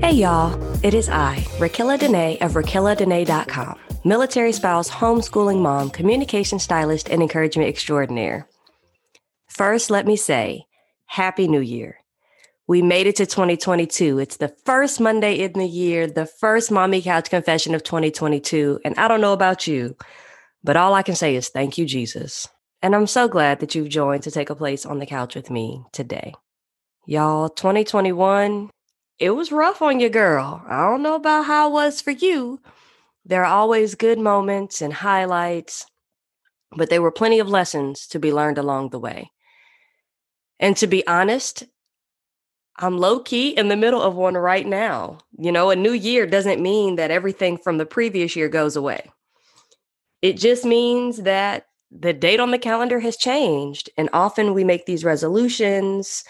Hey y'all, it is I, Rakilla Dene of RakillaDene.com, military spouse, homeschooling mom, communication stylist, and encouragement extraordinaire. First, let me say, Happy New Year. We made it to 2022. It's the first Monday in the year, the first Mommy Couch Confession of 2022. And I don't know about you, but all I can say is thank you, Jesus. And I'm so glad that you've joined to take a place on the couch with me today. Y'all, 2021, it was rough on your girl. I don't know about how it was for you. There are always good moments and highlights, but there were plenty of lessons to be learned along the way. And to be honest, I'm low key in the middle of one right now. You know, a new year doesn't mean that everything from the previous year goes away. It just means that the date on the calendar has changed. And often we make these resolutions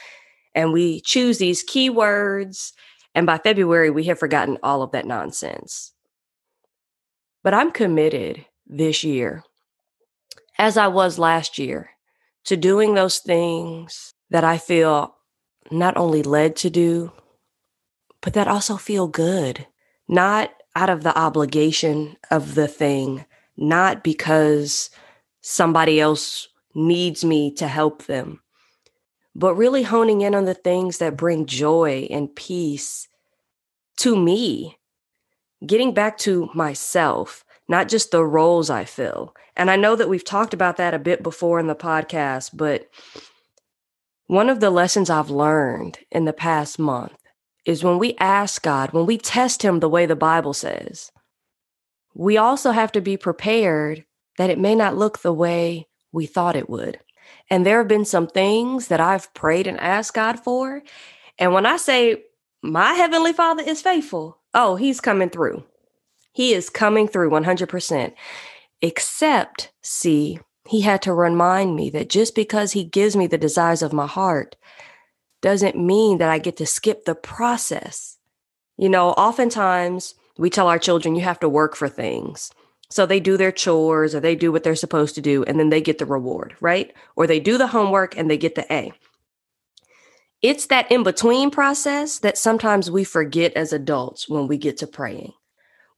and we choose these keywords. And by February, we have forgotten all of that nonsense. But I'm committed this year, as I was last year, to doing those things that I feel not only led to do, but that also feel good, not out of the obligation of the thing, not because somebody else needs me to help them, but really honing in on the things that bring joy and peace to me, getting back to myself, not just the roles I fill. And I know that we've talked about that a bit before in the podcast, but one of the lessons I've learned in the past month is when we ask God, when we test Him the way the Bible says, we also have to be prepared that it may not look the way we thought it would. And there have been some things that I've prayed and asked God for. And when I say my Heavenly Father is faithful, oh, He's coming through. He is coming through 100%. Except, see, He had to remind me that just because He gives me the desires of my heart doesn't mean that I get to skip the process. You know, oftentimes we tell our children, you have to work for things. So they do their chores or they do what they're supposed to do and then they get the reward, right? Or they do the homework and they get the A. It's that in between process that sometimes we forget as adults when we get to praying.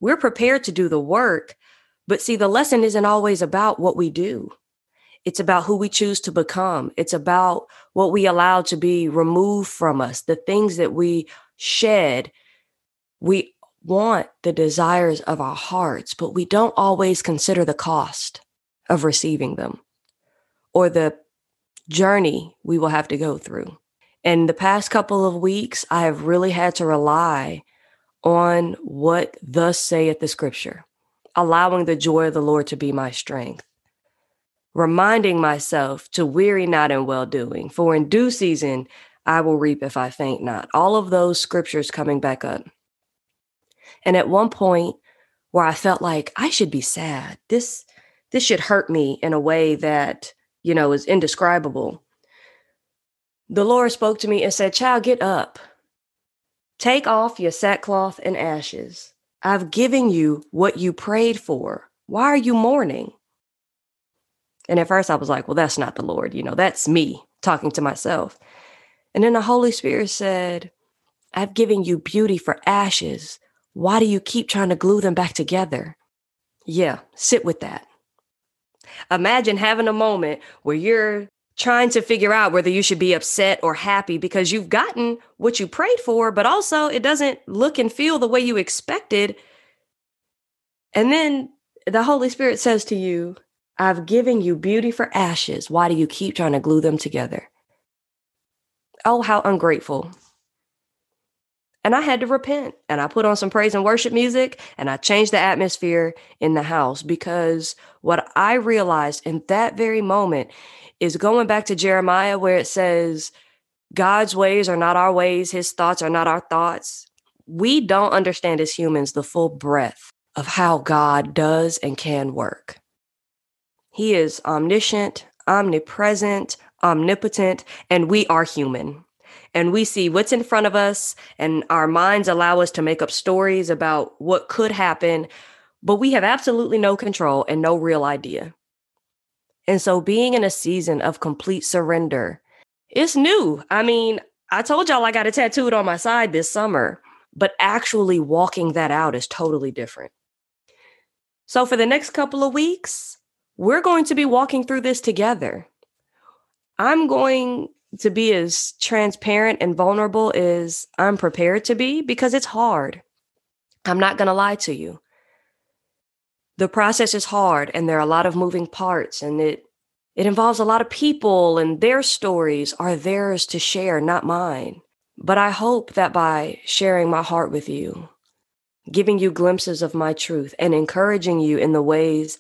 We're prepared to do the work, but see, the lesson isn't always about what we do. It's about who we choose to become. It's about what we allow to be removed from us, the things that we shed. We want the desires of our hearts, but we don't always consider the cost of receiving them or the journey we will have to go through. In the past couple of weeks, I have really had to rely on what thus saith the scripture, allowing the joy of the Lord to be my strength, reminding myself to weary not in well doing, for in due season I will reap if I faint not. All of those scriptures coming back up. And at one point where I felt like I should be sad, this this should hurt me in a way that, you know, is indescribable. The Lord spoke to me and said, Child, get up. Take off your sackcloth and ashes. I've given you what you prayed for. Why are you mourning? And at first I was like, well, that's not the Lord. You know, that's me talking to myself. And then the Holy Spirit said, I've given you beauty for ashes, why do you keep trying to glue them back together? Yeah, sit with that. Imagine having a moment where you're trying to figure out whether you should be upset or happy because you've gotten what you prayed for, but also it doesn't look and feel the way you expected. And then the Holy Spirit says to you, I've given you beauty for ashes. Why do you keep trying to glue them together? Oh, how ungrateful and I had to repent and I put on some praise and worship music and I changed the atmosphere in the house because what I realized in that very moment is going back to Jeremiah, where it says, God's ways are not our ways, his thoughts are not our thoughts. We don't understand as humans the full breadth of how God does and can work. He is omniscient, omnipresent, omnipotent, and we are human and we see what's in front of us and our minds allow us to make up stories about what could happen but we have absolutely no control and no real idea And so being in a season of complete surrender, it's new. I mean, I told y'all I got a tattooed on my side this summer, but actually walking that out is totally different. So for the next couple of weeks, we're going to be walking through this together. I'm going to be as transparent and vulnerable as I'm prepared to be because it's hard. I'm not going to lie to you. The process is hard and there are a lot of moving parts and it it involves a lot of people and their stories are theirs to share, not mine. But I hope that by sharing my heart with you, giving you glimpses of my truth and encouraging you in the ways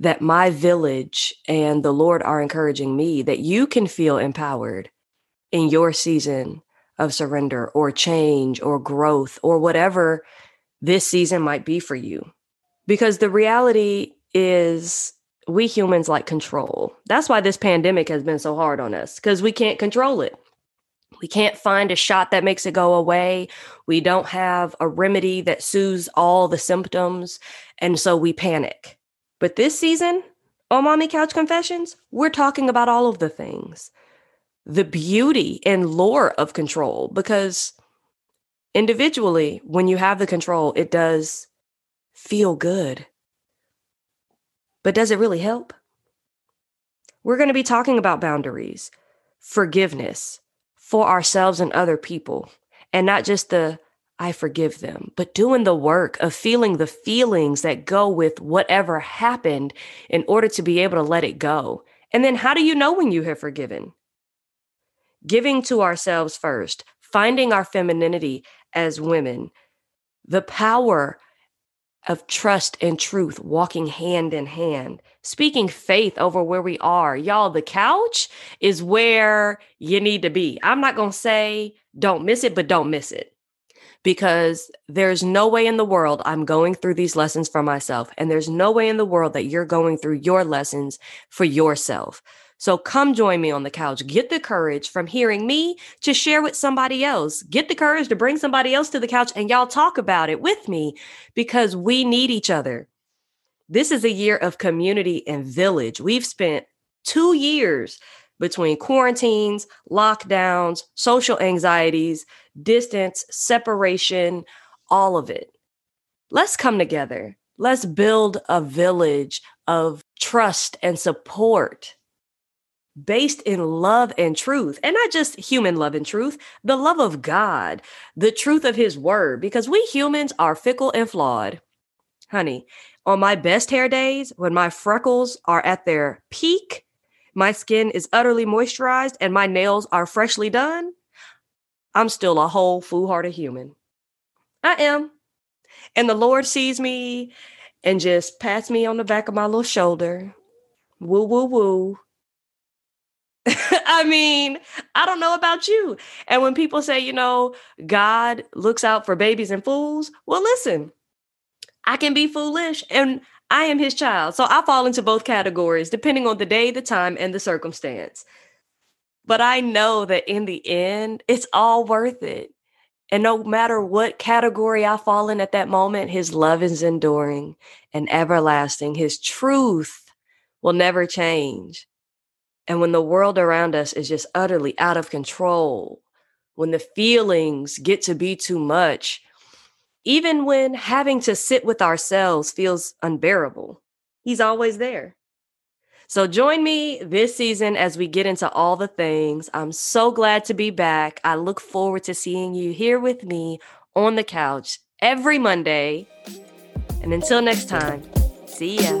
that my village and the Lord are encouraging me, that you can feel empowered in your season of surrender or change or growth or whatever this season might be for you. Because the reality is, we humans like control. That's why this pandemic has been so hard on us because we can't control it. We can't find a shot that makes it go away. We don't have a remedy that soothes all the symptoms. And so we panic. But this season on Mommy Couch Confessions, we're talking about all of the things the beauty and lore of control because individually, when you have the control, it does feel good. But does it really help? We're going to be talking about boundaries, forgiveness for ourselves and other people, and not just the I forgive them, but doing the work of feeling the feelings that go with whatever happened in order to be able to let it go. And then how do you know when you have forgiven? Giving to ourselves first, finding our femininity as women, the power of trust and truth walking hand in hand, speaking faith over where we are. Y'all, the couch is where you need to be. I'm not going to say don't miss it, but don't miss it because there's no way in the world I'm going through these lessons for myself. And there's no way in the world that you're going through your lessons for yourself. So come join me on the couch. Get the courage from hearing me to share with somebody else. Get the courage to bring somebody else to the couch and y'all talk about it with me because we need each other. This is a year of community and village. We've spent two years between quarantines, lockdowns, social anxieties, distance, separation, all of it. Let's come together. Let's build a village of trust and support based in love and truth, and not just human love and truth, the love of God, the truth of His word, because we humans are fickle and flawed. Honey, on my best hair days, when my freckles are at their peak, my skin is utterly moisturized, and my nails are freshly done, I'm still a whole, foolhardy human. I am. And the Lord sees me and just pats me on the back of my little shoulder. Woo, woo, woo I mean, I don't know about you. And when people say, you know, God looks out for babies and fools, well, listen, I can be foolish and I am his child. So I fall into both categories depending on the day, the time, and the circumstance. But I know that in the end, it's all worth it. And no matter what category I fall in at that moment, his love is enduring and everlasting. His truth will never change. And when the world around us is just utterly out of control, when the feelings get to be too much, even when having to sit with ourselves feels unbearable, He's always there. So join me this season as we get into all the things. I'm so glad to be back. I look forward to seeing you here with me on the couch every Monday. And until next time, see ya.